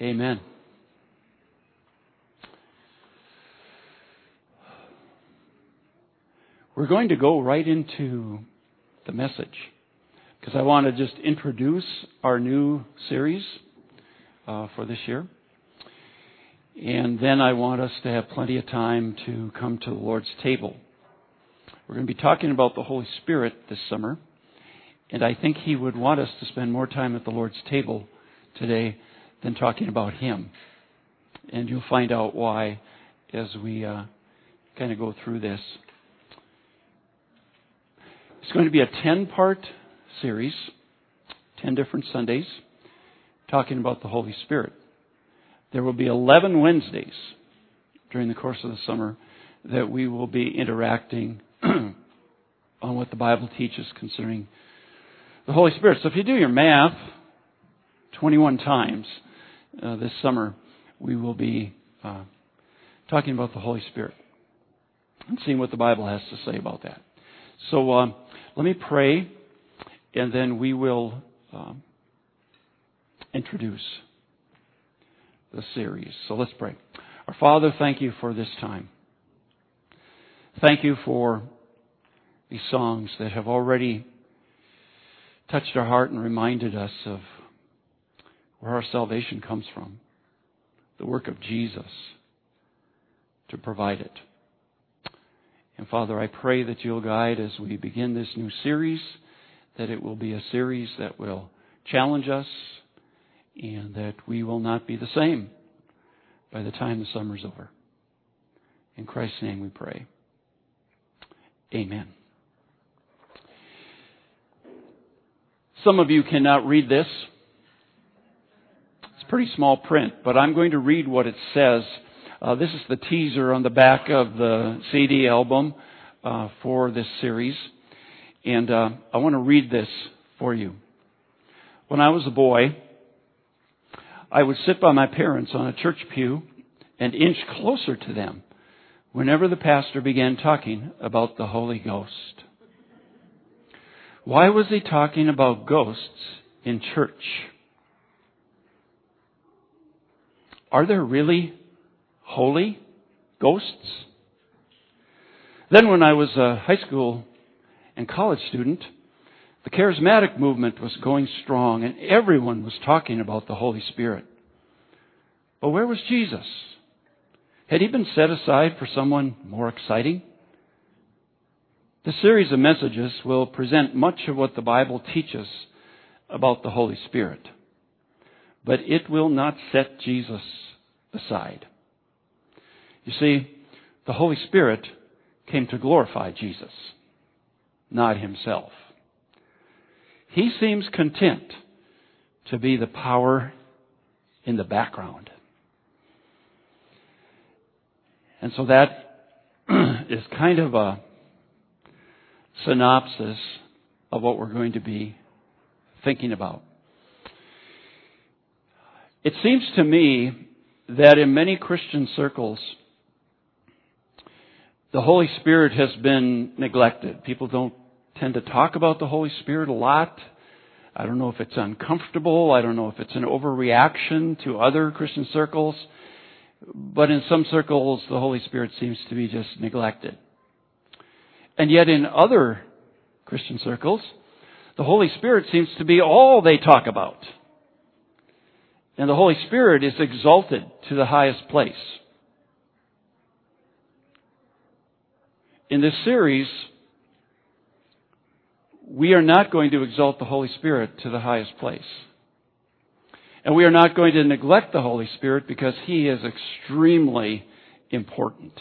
Amen. We're going to go right into the message because I want to just introduce our new series uh, for this year. And then I want us to have plenty of time to come to the Lord's table. We're going to be talking about the Holy Spirit this summer. And I think He would want us to spend more time at the Lord's table today than talking about Him. And you'll find out why as we uh, kind of go through this. It's going to be a 10 part series, 10 different Sundays, talking about the Holy Spirit. There will be 11 Wednesdays during the course of the summer that we will be interacting on what the Bible teaches concerning the Holy Spirit. So if you do your math, 21 times uh, this summer, we will be uh, talking about the Holy Spirit and seeing what the Bible has to say about that. So um, let me pray, and then we will um, introduce the series. So let's pray. Our Father, thank you for this time. Thank you for these songs that have already touched our heart and reminded us of where our salvation comes from the work of Jesus to provide it. And Father, I pray that you'll guide as we begin this new series, that it will be a series that will challenge us and that we will not be the same by the time the summer's over. In Christ's name we pray. Amen. Some of you cannot read this. It's pretty small print, but I'm going to read what it says. Uh, this is the teaser on the back of the CD album uh, for this series. And uh, I want to read this for you. When I was a boy, I would sit by my parents on a church pew and inch closer to them whenever the pastor began talking about the Holy Ghost. Why was he talking about ghosts in church? Are there really holy ghosts? Then, when I was a high school and college student, the charismatic movement was going strong and everyone was talking about the Holy Spirit. But where was Jesus? Had he been set aside for someone more exciting? The series of messages will present much of what the Bible teaches about the Holy Spirit, but it will not set Jesus aside. You see, the Holy Spirit came to glorify Jesus, not himself. He seems content to be the power in the background. And so that is kind of a synopsis of what we're going to be thinking about. It seems to me that in many Christian circles, the Holy Spirit has been neglected. People don't tend to talk about the Holy Spirit a lot. I don't know if it's uncomfortable. I don't know if it's an overreaction to other Christian circles. But in some circles, the Holy Spirit seems to be just neglected. And yet in other Christian circles, the Holy Spirit seems to be all they talk about. And the Holy Spirit is exalted to the highest place. In this series, we are not going to exalt the Holy Spirit to the highest place. And we are not going to neglect the Holy Spirit because He is extremely important.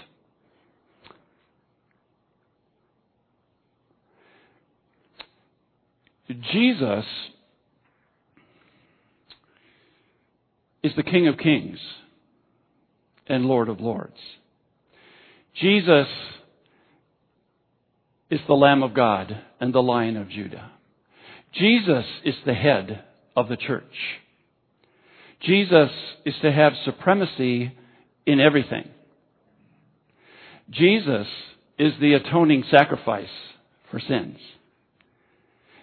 Jesus is the King of Kings and Lord of Lords. Jesus is the Lamb of God and the Lion of Judah. Jesus is the head of the church. Jesus is to have supremacy in everything. Jesus is the atoning sacrifice for sins.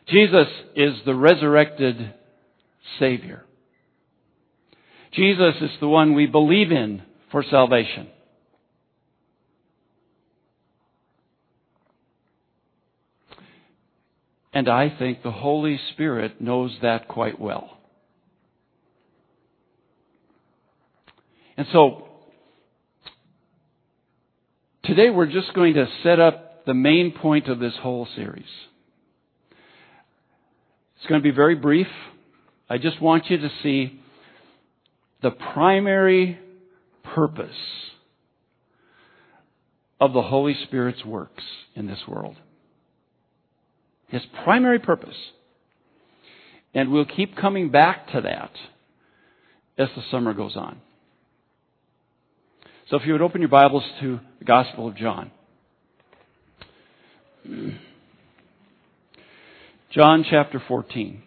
Jesus is the resurrected Savior. Jesus is the one we believe in for salvation. And I think the Holy Spirit knows that quite well. And so, today we're just going to set up the main point of this whole series. It's going to be very brief. I just want you to see the primary purpose of the Holy Spirit's works in this world. His primary purpose. And we'll keep coming back to that as the summer goes on. So if you would open your Bibles to the Gospel of John. John chapter 14.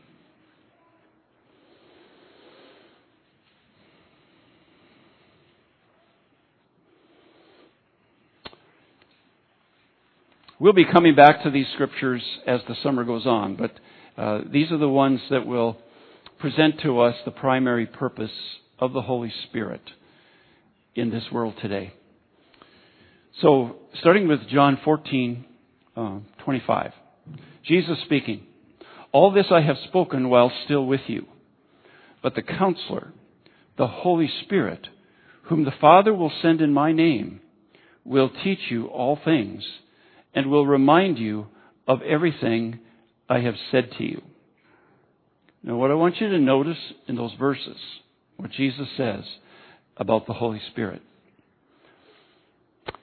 We'll be coming back to these scriptures as the summer goes on, but uh, these are the ones that will present to us the primary purpose of the Holy Spirit in this world today. So, starting with John 14, uh, 25. Jesus speaking, All this I have spoken while still with you, but the counselor, the Holy Spirit, whom the Father will send in my name, will teach you all things and will remind you of everything I have said to you. Now, what I want you to notice in those verses, what Jesus says about the Holy Spirit.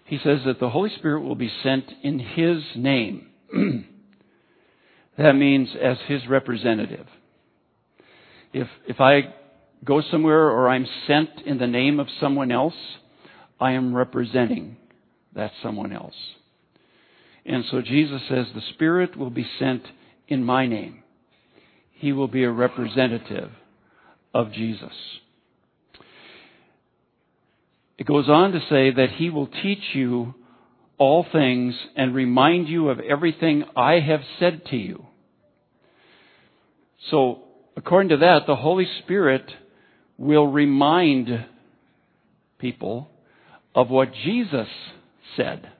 He says that the Holy Spirit will be sent in His name. that means as His representative. If, if I go somewhere or I'm sent in the name of someone else, I am representing that someone else. And so Jesus says, The Spirit will be sent in my name. He will be a representative of Jesus. It goes on to say that He will teach you all things and remind you of everything I have said to you. So, according to that, the Holy Spirit will remind people of what Jesus said.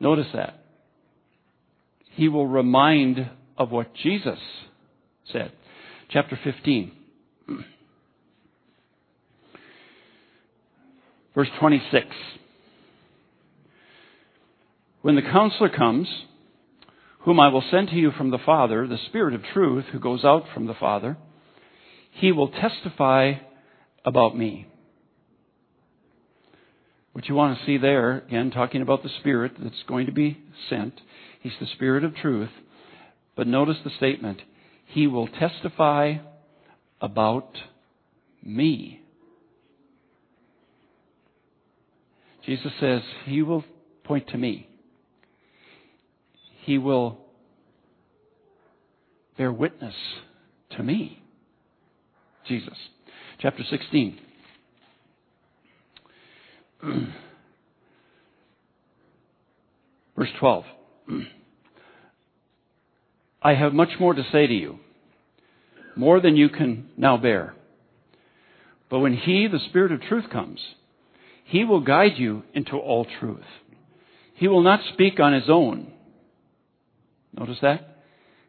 Notice that. He will remind of what Jesus said. Chapter 15. Verse 26. When the counselor comes, whom I will send to you from the Father, the Spirit of truth who goes out from the Father, he will testify about me. What you want to see there, again, talking about the Spirit that's going to be sent. He's the Spirit of truth. But notice the statement He will testify about me. Jesus says, He will point to me. He will bear witness to me. Jesus. Chapter 16. Verse 12. I have much more to say to you, more than you can now bear. But when He, the Spirit of truth, comes, He will guide you into all truth. He will not speak on His own. Notice that?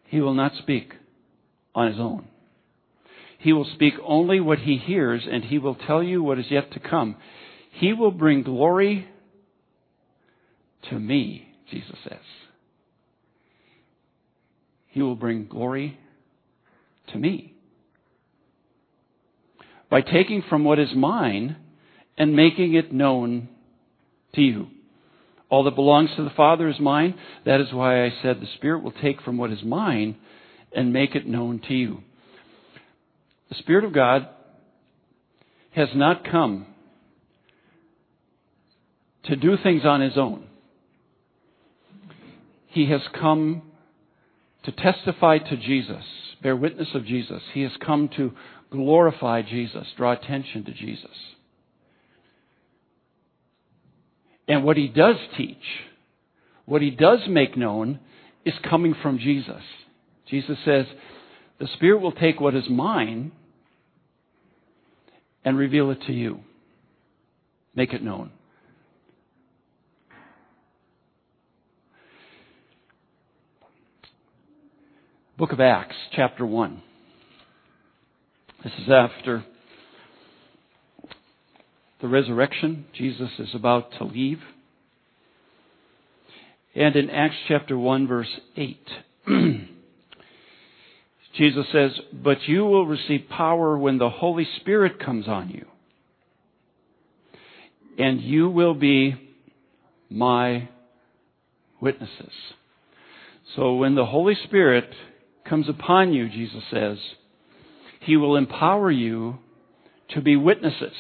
He will not speak on His own. He will speak only what He hears, and He will tell you what is yet to come. He will bring glory to me, Jesus says. He will bring glory to me. By taking from what is mine and making it known to you. All that belongs to the Father is mine. That is why I said the Spirit will take from what is mine and make it known to you. The Spirit of God has not come to do things on his own. He has come to testify to Jesus, bear witness of Jesus. He has come to glorify Jesus, draw attention to Jesus. And what he does teach, what he does make known, is coming from Jesus. Jesus says, The Spirit will take what is mine and reveal it to you. Make it known. Book of Acts, chapter 1. This is after the resurrection. Jesus is about to leave. And in Acts chapter 1, verse 8, Jesus says, But you will receive power when the Holy Spirit comes on you. And you will be my witnesses. So when the Holy Spirit comes upon you, Jesus says, He will empower you to be witnesses.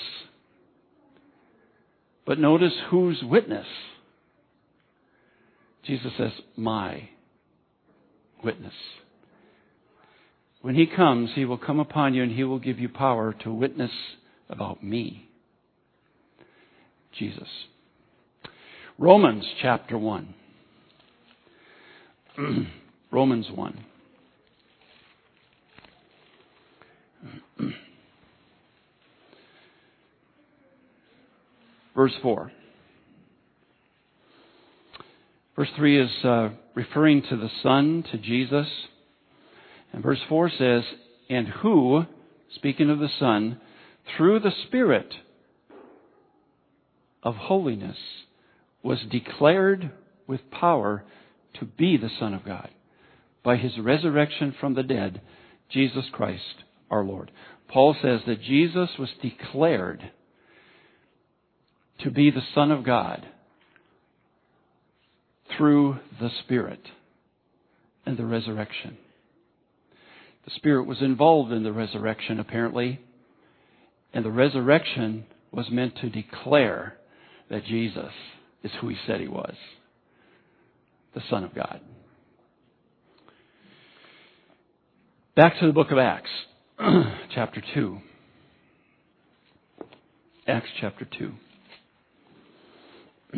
But notice whose witness? Jesus says, My witness. When He comes, He will come upon you and He will give you power to witness about me. Jesus. Romans chapter 1. Romans 1. Verse 4. Verse 3 is uh, referring to the Son, to Jesus. And verse 4 says, And who, speaking of the Son, through the Spirit of holiness, was declared with power to be the Son of God by his resurrection from the dead, Jesus Christ our Lord. Paul says that Jesus was declared to be the Son of God through the Spirit and the resurrection. The Spirit was involved in the resurrection, apparently, and the resurrection was meant to declare that Jesus is who he said he was the Son of God. Back to the book of Acts. chapter 2. Acts chapter 2.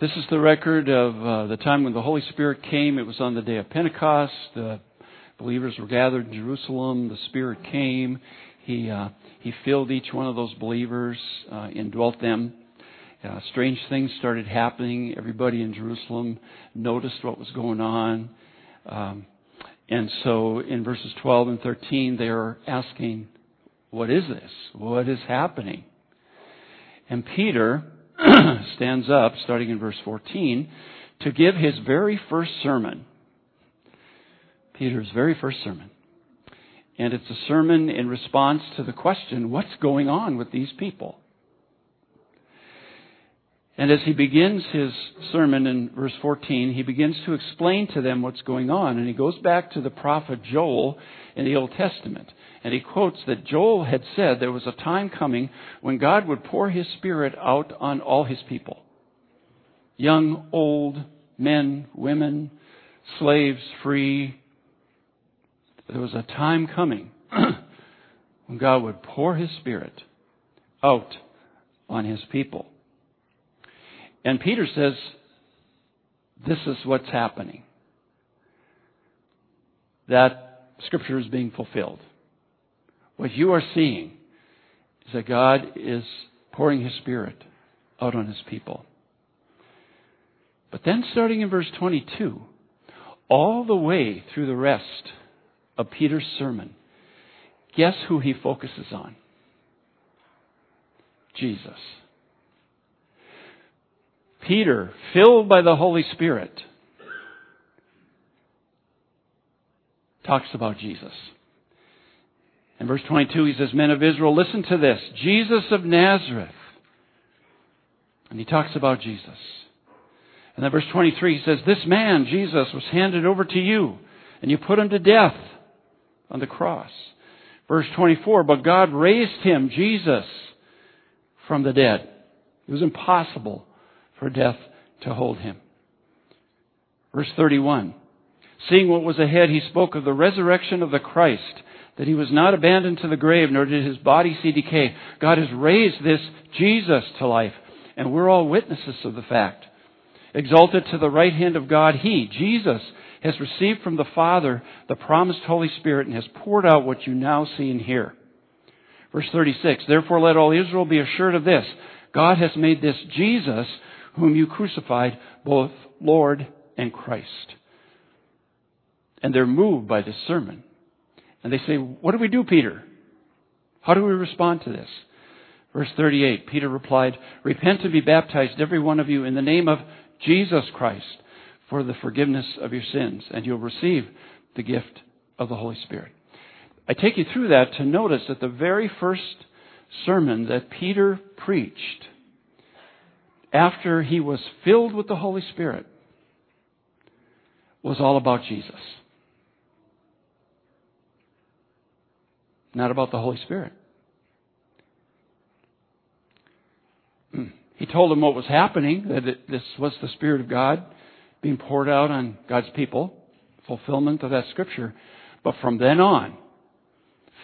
this is the record of uh, the time when the Holy Spirit came. It was on the day of Pentecost. The believers were gathered in Jerusalem. The Spirit came. He, uh, he filled each one of those believers, uh, indwelt them. Uh, strange things started happening. Everybody in Jerusalem noticed what was going on. Um, and so in verses 12 and 13, they are asking, What is this? What is happening? And Peter stands up, starting in verse 14, to give his very first sermon. Peter's very first sermon. And it's a sermon in response to the question, What's going on with these people? And as he begins his sermon in verse 14, he begins to explain to them what's going on. And he goes back to the prophet Joel in the Old Testament. And he quotes that Joel had said there was a time coming when God would pour his spirit out on all his people young, old, men, women, slaves, free. There was a time coming when God would pour his spirit out on his people. And Peter says, this is what's happening. That scripture is being fulfilled. What you are seeing is that God is pouring His Spirit out on His people. But then starting in verse 22, all the way through the rest of Peter's sermon, guess who he focuses on? Jesus. Peter, filled by the Holy Spirit, talks about Jesus. In verse 22, he says, Men of Israel, listen to this. Jesus of Nazareth. And he talks about Jesus. And then verse 23, he says, This man, Jesus, was handed over to you, and you put him to death on the cross. Verse 24, But God raised him, Jesus, from the dead. It was impossible for death to hold him. Verse 31. Seeing what was ahead, he spoke of the resurrection of the Christ, that he was not abandoned to the grave, nor did his body see decay. God has raised this Jesus to life, and we're all witnesses of the fact. Exalted to the right hand of God, he, Jesus, has received from the Father the promised Holy Spirit and has poured out what you now see and hear. Verse 36, Therefore let all Israel be assured of this. God has made this Jesus, whom you crucified, both Lord and Christ. And they're moved by this sermon. And they say, What do we do, Peter? How do we respond to this? Verse 38, Peter replied, Repent and be baptized, every one of you, in the name of Jesus Christ for the forgiveness of your sins, and you'll receive the gift of the Holy Spirit. I take you through that to notice that the very first sermon that Peter preached after he was filled with the Holy Spirit was all about Jesus. Not about the Holy Spirit. Hmm. He told them what was happening, that it, this was the Spirit of God being poured out on God's people, fulfillment of that scripture. But from then on,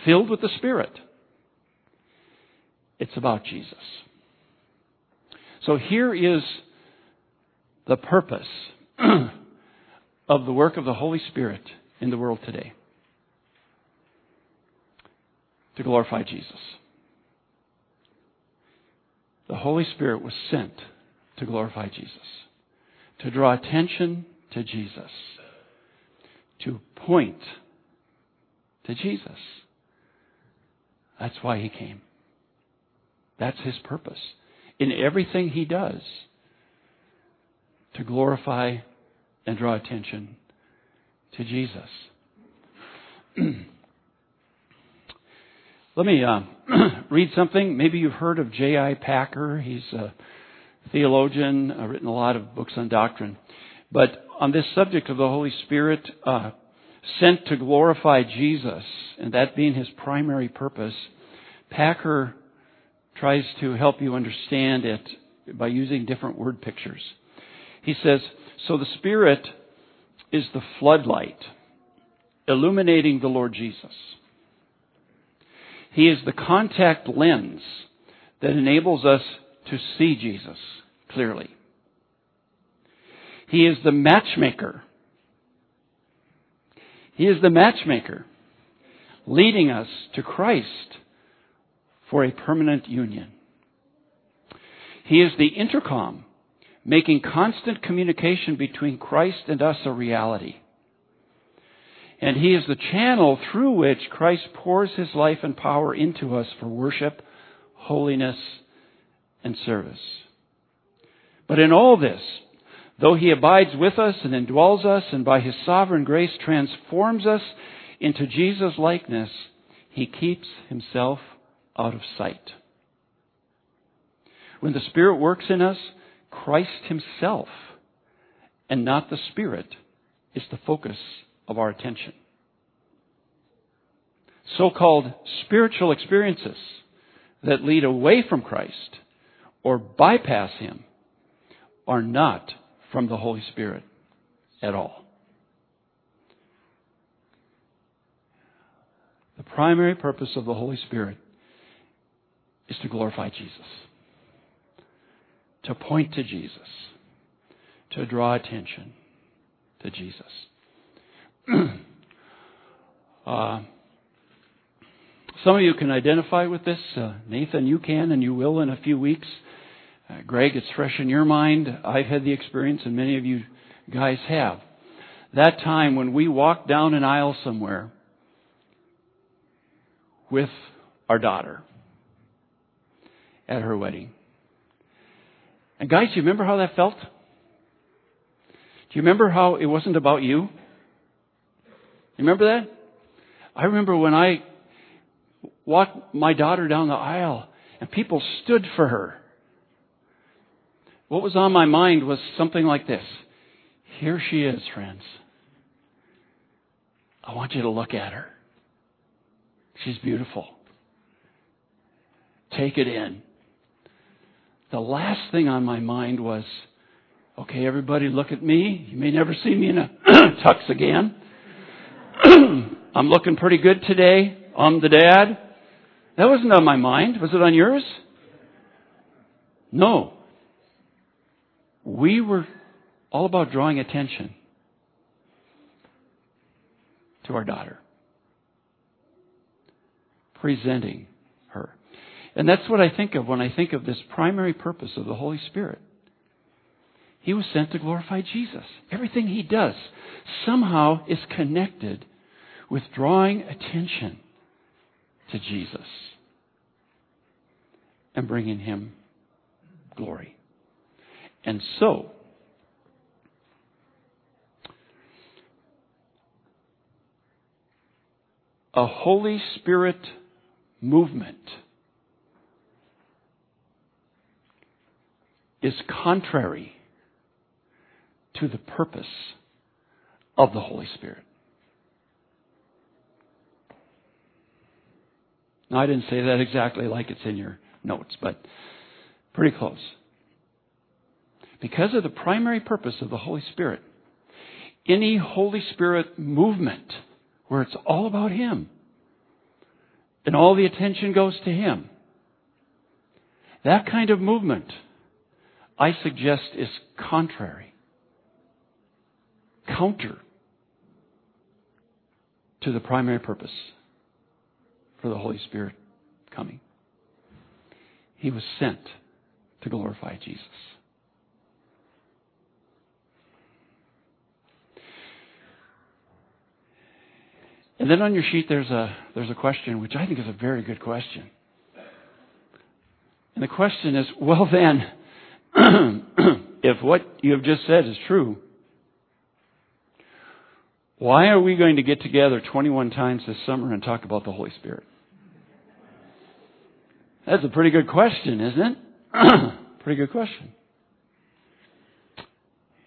filled with the Spirit, it's about Jesus. So here is the purpose of the work of the Holy Spirit in the world today to glorify Jesus. The Holy Spirit was sent to glorify Jesus, to draw attention to Jesus, to point to Jesus. That's why he came. That's his purpose. In everything he does, to glorify and draw attention to Jesus. Let me uh, read something. Maybe you've heard of J.I. Packer. He's a theologian, uh, written a lot of books on doctrine. But on this subject of the Holy Spirit uh, sent to glorify Jesus, and that being his primary purpose, Packer tries to help you understand it by using different word pictures. He says, So the Spirit is the floodlight illuminating the Lord Jesus. He is the contact lens that enables us to see Jesus clearly. He is the matchmaker. He is the matchmaker leading us to Christ for a permanent union. He is the intercom making constant communication between Christ and us a reality. And He is the channel through which Christ pours His life and power into us for worship, holiness, and service. But in all this, though He abides with us and indwells us and by His sovereign grace transforms us into Jesus' likeness, He keeps Himself out of sight. When the Spirit works in us, Christ Himself and not the Spirit is the focus of our attention. So called spiritual experiences that lead away from Christ or bypass Him are not from the Holy Spirit at all. The primary purpose of the Holy Spirit is to glorify Jesus, to point to Jesus, to draw attention to Jesus. uh, some of you can identify with this. Uh, Nathan, you can, and you will in a few weeks. Uh, Greg, it's fresh in your mind. I've had the experience, and many of you guys have. That time when we walked down an aisle somewhere with our daughter at her wedding. And guys, do you remember how that felt? Do you remember how it wasn't about you? You remember that? I remember when I walked my daughter down the aisle and people stood for her. What was on my mind was something like this. Here she is, friends. I want you to look at her. She's beautiful. Take it in. The last thing on my mind was, okay, everybody look at me. You may never see me in a tux again. I'm looking pretty good today. I'm the dad. That wasn't on my mind. Was it on yours? No. We were all about drawing attention to our daughter. Presenting. And that's what I think of when I think of this primary purpose of the Holy Spirit. He was sent to glorify Jesus. Everything he does somehow is connected with drawing attention to Jesus and bringing him glory. And so, a Holy Spirit movement is contrary to the purpose of the Holy Spirit. Now, I didn't say that exactly like it's in your notes, but pretty close. Because of the primary purpose of the Holy Spirit, any Holy Spirit movement where it's all about Him and all the attention goes to Him, that kind of movement, I suggest, is contrary, counter to the primary purpose for the Holy Spirit coming. He was sent to glorify Jesus. And then on your sheet there's a there's a question which I think is a very good question. And the question is, well then, if what you have just said is true, why are we going to get together 21 times this summer and talk about the Holy Spirit? That's a pretty good question, isn't it? pretty good question.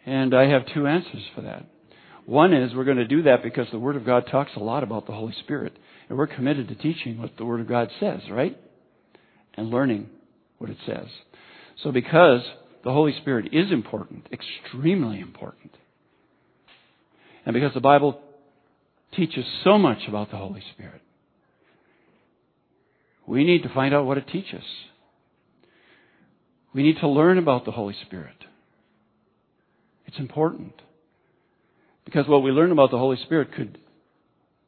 And I have two answers for that. One is we're going to do that because the Word of God talks a lot about the Holy Spirit. And we're committed to teaching what the Word of God says, right? And learning what it says. So because the Holy Spirit is important, extremely important, and because the Bible teaches so much about the Holy Spirit, we need to find out what it teaches. We need to learn about the Holy Spirit. It's important. Because what we learn about the Holy Spirit could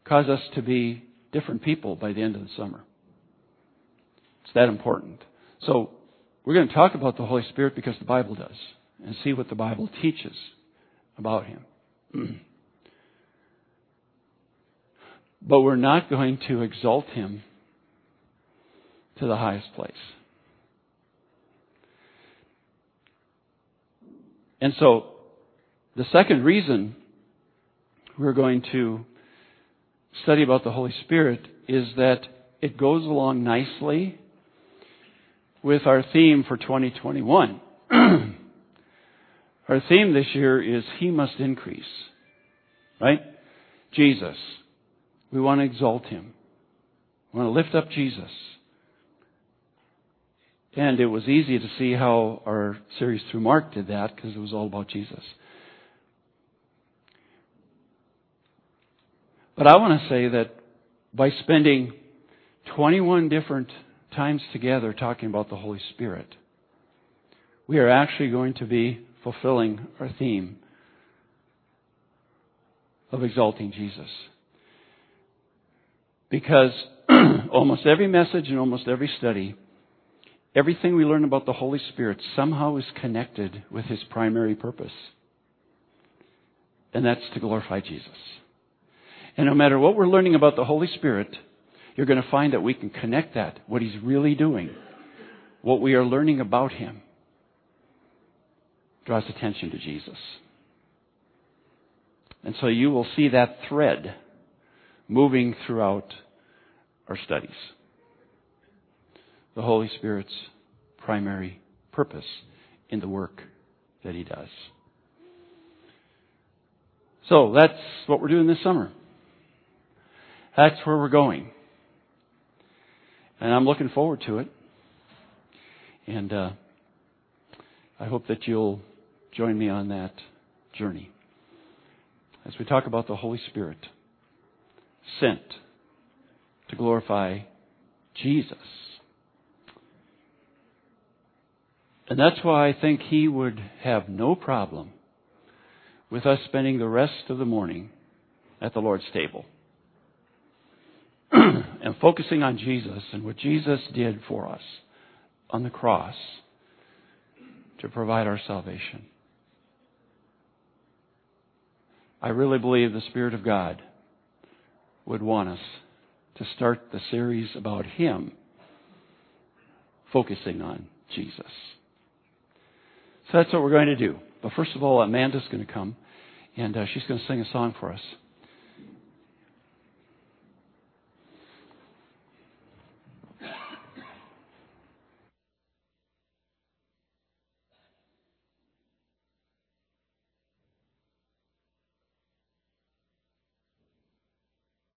cause us to be different people by the end of the summer. It's that important. So, we're going to talk about the Holy Spirit because the Bible does and see what the Bible teaches about Him. but we're not going to exalt Him to the highest place. And so, the second reason we're going to study about the Holy Spirit is that it goes along nicely with our theme for 2021. our theme this year is He must increase. Right? Jesus. We want to exalt Him. We want to lift up Jesus. And it was easy to see how our series through Mark did that because it was all about Jesus. But I want to say that by spending 21 different times together talking about the Holy Spirit, we are actually going to be fulfilling our theme of exalting Jesus. Because almost every message and almost every study Everything we learn about the Holy Spirit somehow is connected with his primary purpose. And that's to glorify Jesus. And no matter what we're learning about the Holy Spirit, you're going to find that we can connect that, what he's really doing, what we are learning about him, draws attention to Jesus. And so you will see that thread moving throughout our studies the Holy Spirit's primary purpose in the work that He does. So that's what we're doing this summer. That's where we're going. And I'm looking forward to it. And uh, I hope that you'll join me on that journey as we talk about the Holy Spirit sent to glorify Jesus And that's why I think he would have no problem with us spending the rest of the morning at the Lord's table. and focusing on Jesus and what Jesus did for us on the cross to provide our salvation. I really believe the Spirit of God would want us to start the series about Him, focusing on Jesus. So that's what we're going to do. But first of all, Amanda's going to come, and uh, she's going to sing a song for us.